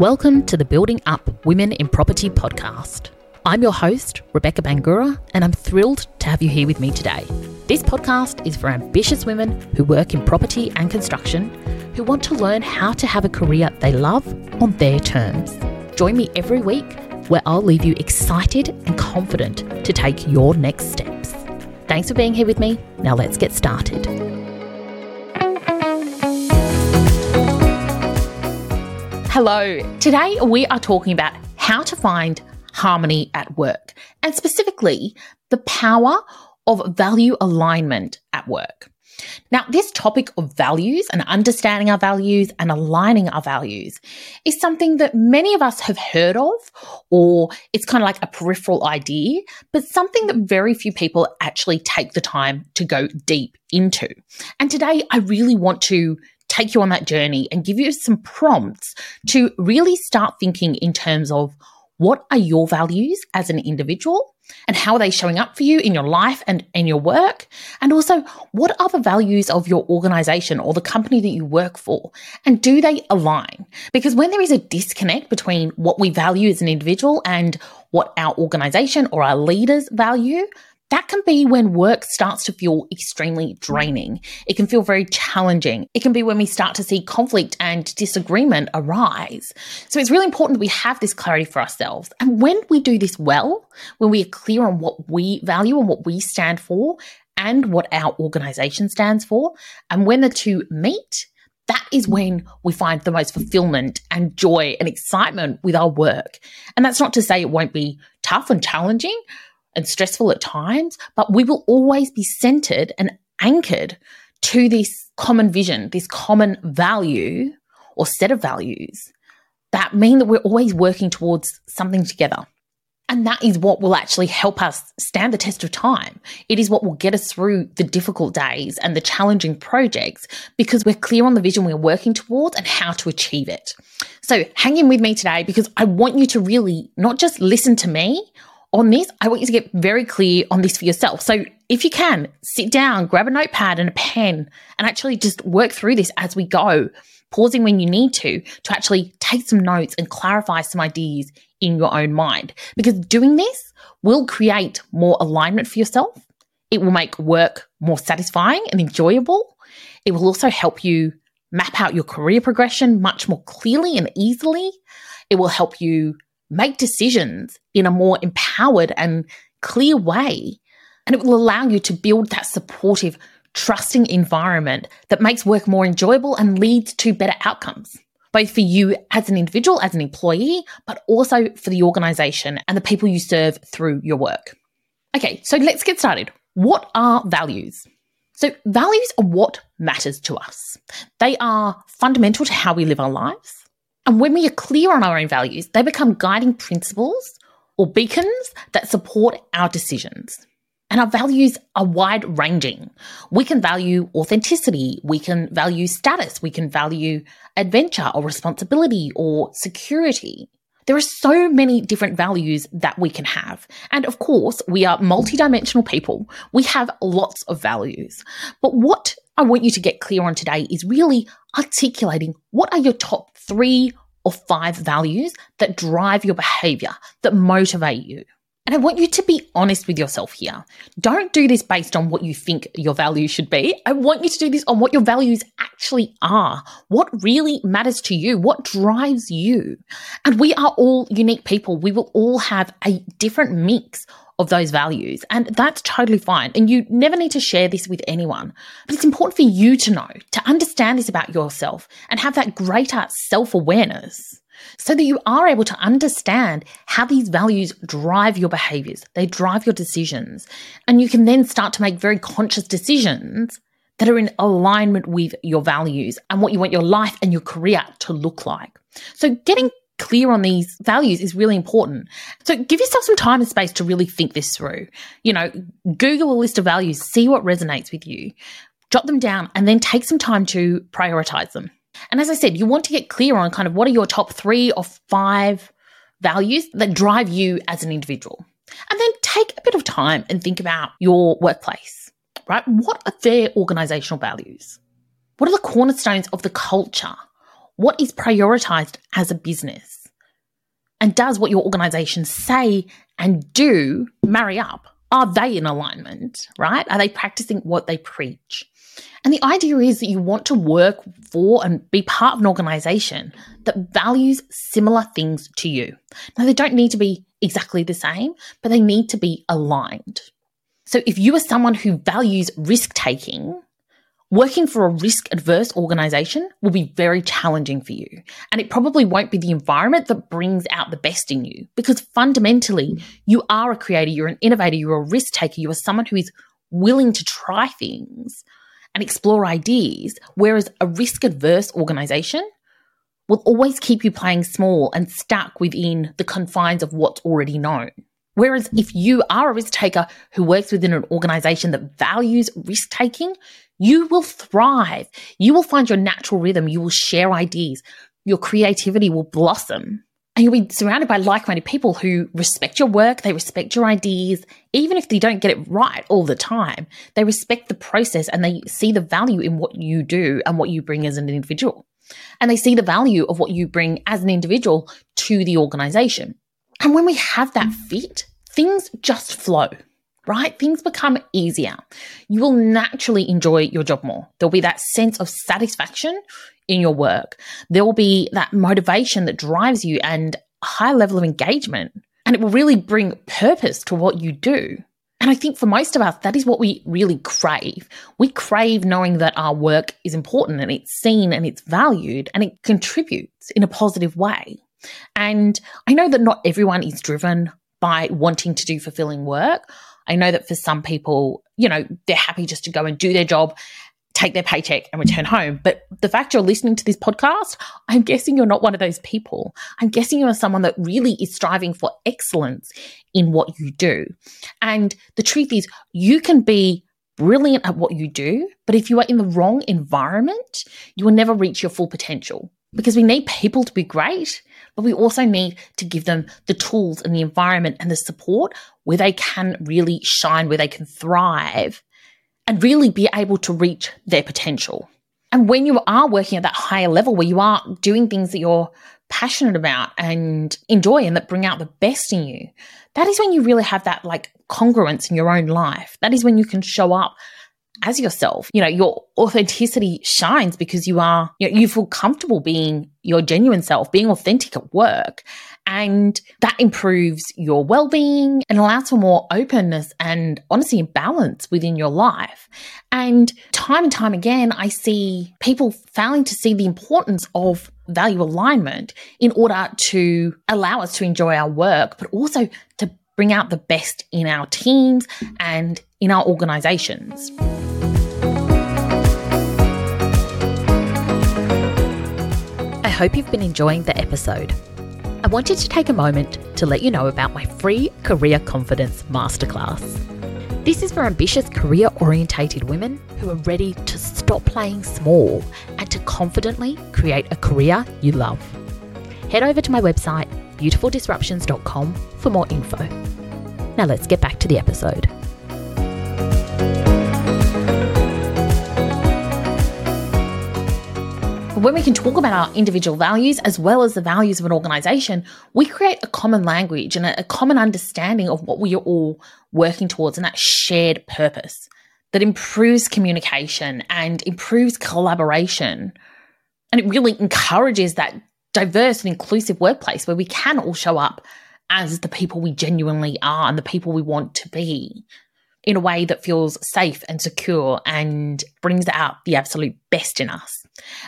Welcome to the Building Up Women in Property podcast. I'm your host, Rebecca Bangura, and I'm thrilled to have you here with me today. This podcast is for ambitious women who work in property and construction who want to learn how to have a career they love on their terms. Join me every week where I'll leave you excited and confident to take your next steps. Thanks for being here with me. Now let's get started. Hello. Today we are talking about how to find harmony at work and specifically the power of value alignment at work. Now, this topic of values and understanding our values and aligning our values is something that many of us have heard of, or it's kind of like a peripheral idea, but something that very few people actually take the time to go deep into. And today I really want to take you on that journey and give you some prompts to really start thinking in terms of what are your values as an individual and how are they showing up for you in your life and in your work? And also, what are the values of your organization or the company that you work for? And do they align? Because when there is a disconnect between what we value as an individual and what our organization or our leaders value, that can be when work starts to feel extremely draining. It can feel very challenging. It can be when we start to see conflict and disagreement arise. So it's really important that we have this clarity for ourselves. And when we do this well, when we are clear on what we value and what we stand for and what our organization stands for, and when the two meet, that is when we find the most fulfillment and joy and excitement with our work. And that's not to say it won't be tough and challenging, and stressful at times, but we will always be centered and anchored to this common vision, this common value or set of values that mean that we're always working towards something together. And that is what will actually help us stand the test of time. It is what will get us through the difficult days and the challenging projects because we're clear on the vision we're working towards and how to achieve it. So hang in with me today because I want you to really not just listen to me on this, I want you to get very clear on this for yourself. So if you can, sit down, grab a notepad and a pen and actually just work through this as we go, pausing when you need to, to actually take some notes and clarify some ideas in your own mind. Because doing this will create more alignment for yourself. It will make work more satisfying and enjoyable. It will also help you map out your career progression much more clearly and easily. It will help you make decisions in a more empowered and clear way. And it will allow you to build that supportive, trusting environment that makes work more enjoyable and leads to better outcomes, both for you as an individual, as an employee, but also for the organization and the people you serve through your work. Okay, so let's get started. What are values? So, values are what matters to us. They are fundamental to how we live our lives. And when we are clear on our own values, they become guiding principles or beacons that support our decisions. And our values are wide ranging. We can value authenticity. We can value status. We can value adventure or responsibility or security. There are so many different values that we can have. And of course, we are multidimensional people. We have lots of values. But what I want you to get clear on today is really articulating what are your top three or five values that drive your behavior, that motivate you. And I want you to be honest with yourself here. Don't do this based on what you think your values should be. I want you to do this on what your values actually are. What really matters to you? What drives you? And we are all unique people. We will all have a different mix of those values. And that's totally fine. And you never need to share this with anyone. But it's important for you to know, to understand this about yourself and have that greater self awareness so that you are able to understand how these values drive your behaviors. They drive your decisions. And you can then start to make very conscious decisions that are in alignment with your values and what you want your life and your career to look like. So getting clear on these values is really important. So give yourself some time and space to really think this through. You know, Google a list of values, see what resonates with you, jot them down, and then take some time to prioritize them. And as I said, you want to get clear on kind of what are your top three or five values that drive you as an individual. And then take a bit of time and think about your workplace, right? What are their organizational values? What are the cornerstones of the culture what is prioritized as a business? And does what your organization say and do marry up? Are they in alignment, right? Are they practicing what they preach? And the idea is that you want to work for and be part of an organization that values similar things to you. Now, they don't need to be exactly the same, but they need to be aligned. So if you are someone who values risk taking, working for a risk adverse organization will be very challenging for you. And it probably won't be the environment that brings out the best in you because fundamentally you are a creator, you're an innovator, you're a risk taker, you are someone who is willing to try things and explore ideas. Whereas a risk adverse organization will always keep you playing small and stuck within the confines of what's already known. Whereas if you are a risk taker who works within an organization that values risk taking, you will thrive. You will find your natural rhythm. You will share ideas. Your creativity will blossom. And you'll be surrounded by like minded people who respect your work, they respect your ideas, even if they don't get it right all the time. They respect the process and they see the value in what you do and what you bring as an individual. And they see the value of what you bring as an individual to the organization. And when we have that fit, things just flow, right? Things become easier. You will naturally enjoy your job more. There'll be that sense of satisfaction in your work. There will be that motivation that drives you and a high level of engagement. And it will really bring purpose to what you do. And I think for most of us, that is what we really crave. We crave knowing that our work is important and it's seen and it's valued and it contributes in a positive way. And I know that not everyone is driven by wanting to do fulfilling work. I know that for some people, you know, they're happy just to go and do their job, take their paycheck and return home. But the fact you're listening to this podcast, I'm guessing you're not one of those people. I'm guessing you're someone that really is striving for excellence in what you do. And the truth is, you can be brilliant at what you do, but if you are in the wrong environment, you will never reach your full potential because we need people to be great, but we also need to give them the tools and the environment and the support where they can really shine, where they can thrive and really be able to reach their potential. And when you are working at that higher level where you are doing things that you're passionate about and enjoy and that bring out the best in you, that is when you really have that like congruence in your own life. That is when you can show up as yourself. You know, your authenticity shines because you are, you, know, you feel comfortable being your genuine self, being authentic at work. And that improves your well being and allows for more openness and honesty and balance within your life. And time and time again, I see people failing to see the importance of value alignment in order to allow us to enjoy our work, but also to bring out the best in our teams and in our organizations. Hope you've been enjoying the episode. I wanted to take a moment to let you know about my free Career Confidence Masterclass. This is for ambitious career orientated women who are ready to stop playing small and to confidently create a career you love. Head over to my website, beautifuldisruptions.com, for more info. Now let's get back to the episode. When we can talk about our individual values as well as the values of an organization, we create a common language and a, common understanding of what we are all working towards and that shared purpose that improves communication and improves collaboration. And it really encourages that diverse and inclusive workplace where we can all show up as the people we genuinely are and the people we want to be in a way that feels safe and secure and brings out the absolute best in us.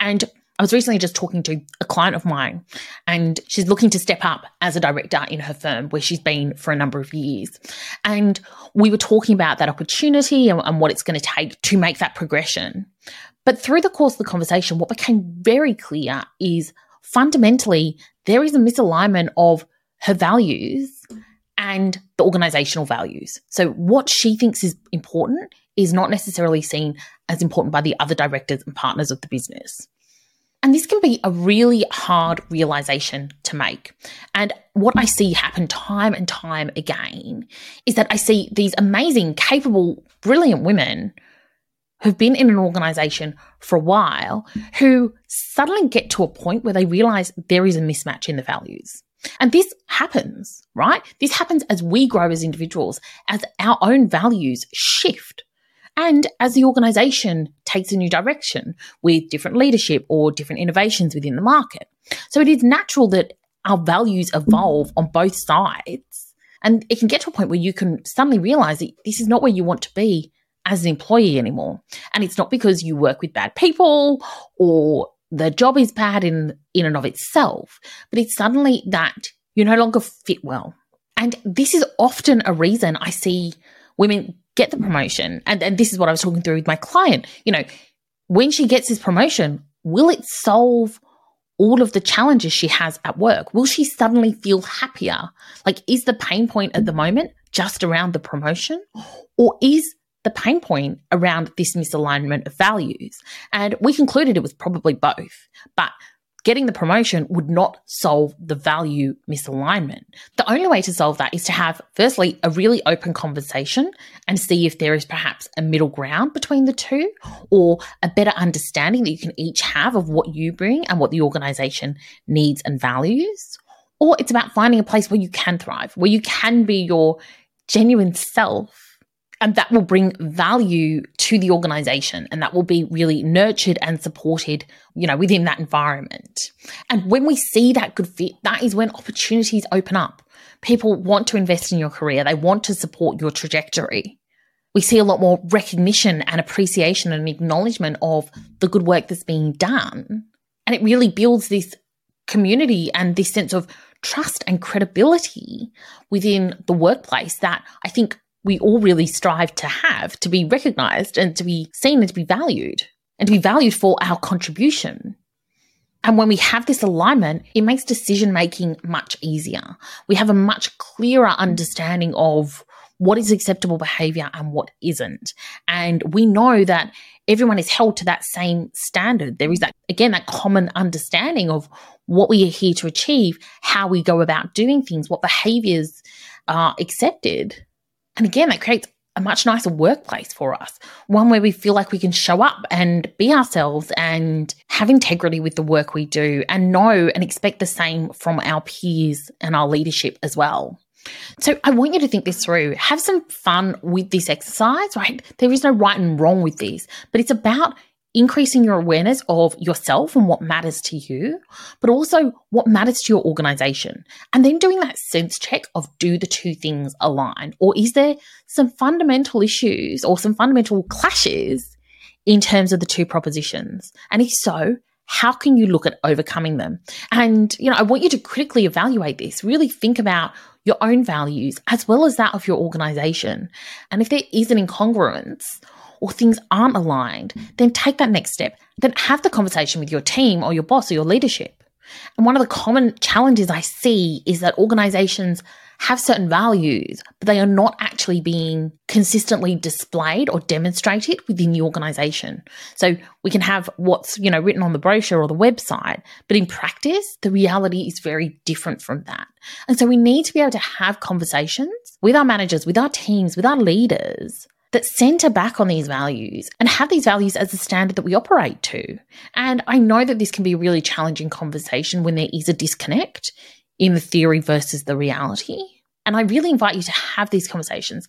And I was recently just talking to a client of mine, and she's looking to step up as a director in her firm where she's been for a number of years. And we were talking about that opportunity and, and what it's going to take to make that progression. But through the course of the conversation, what became very clear is fundamentally there is a misalignment of her values and the organizational values. So, what she thinks is important is not necessarily seen as important by the other directors and partners of the business. And this can be a really hard realization to make. And what I see happen time and time again is that I see these amazing, capable, brilliant women who've been in an organization for a while who suddenly get to a point where they realize there is a mismatch in the values. And this happens, right? This happens as we grow as individuals, as our own values shift. And as the organization takes a new direction with different leadership or different innovations within the market. So it is natural that our values evolve on both sides. And it can get to a point where you can suddenly realize that this is not where you want to be as an employee anymore. And it's not because you work with bad people or the job is bad in, in and of itself, but it's suddenly that you no longer fit well. And this is often a reason I see women get the promotion. And, and this is what I was talking through with my client. You know, when she gets this promotion, will it solve all of the challenges she has at work? Will she suddenly feel happier? Like, is the pain point at the moment just around the promotion? Or is the pain point around this misalignment of values. And we concluded it was probably both. But getting the promotion would not solve the value misalignment. The only way to solve that is to have, firstly, a really open conversation and see if there is perhaps a middle ground between the two or a better understanding that you can each have of what you bring and what the organization needs and values. Or it's about finding a place where you can thrive, where you can be your genuine self and that will bring value to the organization and that will be really nurtured and supported, you know, within that environment. And when we see that good fit, that is when opportunities open up. People want to invest in your career. They want to support your trajectory. We see a lot more recognition and appreciation and acknowledgement of the good work that's being done. And it really builds this community and this sense of trust and credibility within the workplace that I think we all really strive to have to be recognized and to be seen and to be valued and to be valued for our contribution. And when we have this alignment, it makes decision making much easier. We have a much clearer understanding of what is acceptable behavior and what isn't. And we know that everyone is held to that same standard. There is that, again, that common understanding of what we are here to achieve, how we go about doing things, what behaviors are accepted. And again, that creates a much nicer workplace for us, one where we feel like we can show up and be ourselves and have integrity with the work we do and know and expect the same from our peers and our leadership as well. So I want you to think this through. Have some fun with this exercise, right? There is no right and wrong with this, but it's about increasing your awareness of yourself and what matters to you, but also what matters to your organization. And then doing that sense check of do the two things align? Or is there some fundamental issues or some fundamental clashes in terms of the two propositions? And if so, how can you look at overcoming them? And, you know, I want you to critically evaluate this, really think about your own values as well as that of your organization. And if there is an incongruence, or things aren't aligned, then take that next step. Then have the conversation with your team or your boss or your leadership. And one of the common challenges I see is that organizations have certain values, but they are not actually being consistently displayed or demonstrated within the organization. So we can have what's, you know, written on the brochure or the website, but in practice, the reality is very different from that. And so we need to be able to have conversations with our managers, with our teams, with our leaders that center back on these values and have these values as the standard that we operate to. And I know that this can be a really challenging conversation when there is a disconnect in the theory versus the reality. And I really invite you to have these conversations.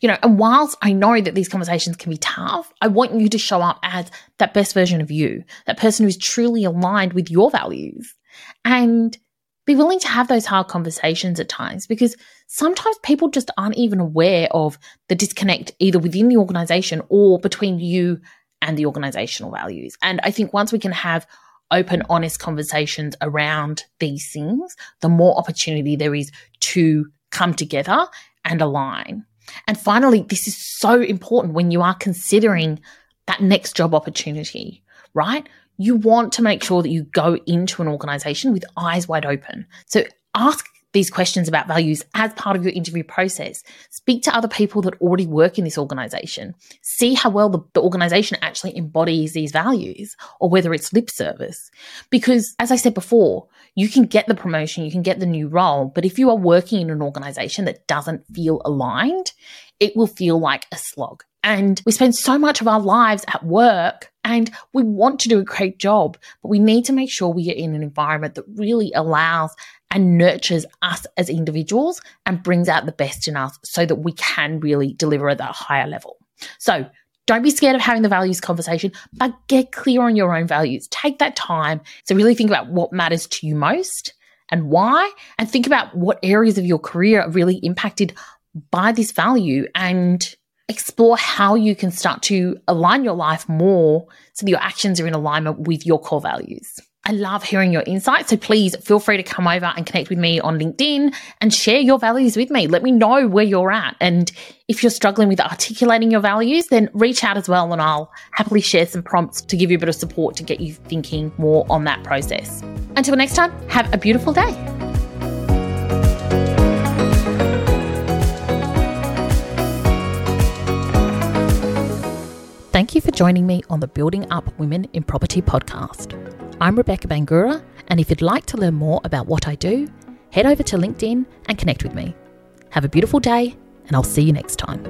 You know, and whilst I know that these conversations can be tough, I want you to show up as that best version of you, that person who's truly aligned with your values. And be willing to have those hard conversations at times because sometimes people just aren't even aware of the disconnect either within the organization or between you and the organizational values. And I think once we can have open, honest conversations around these things, the more opportunity there is to come together and align. And finally, this is so important when you are considering that next job opportunity, right? You want to make sure that you go into an organization with eyes wide open. So ask these questions about values as part of your interview process. Speak to other people that already work in this organization. See how well the, the, organization actually embodies these values or whether it's lip service. Because as I said before, you can get the promotion, you can get the new role, but if you are working in an organization that doesn't feel aligned, it will feel like a slog And we spend so much of our lives at work and we want to do a great job, but we need to make sure we are in an environment that really allows and nurtures us as individuals and brings out the best in us so that we can really deliver at that higher level. So don't be scared of having the values conversation, but get clear on your own values. Take that time to really think about what matters to you most and why, and think about what areas of your career are really impacted by this value and explore how you can start to align your life more so that your actions are in alignment with your core values. I love hearing your insights. So please feel free to come over and connect with me on LinkedIn and share your values with me. Let me know where you're at. And if you're struggling with articulating your values, then reach out as well and I'll happily share some prompts to give you a bit of support to get you thinking more on that process. Until next time, have a beautiful day. You for joining me on the Building Up Women in Property podcast. I'm Rebecca Bangura, and if you'd like to learn more about what I do, head over to LinkedIn and connect with me. Have a beautiful day, and I'll see you next time.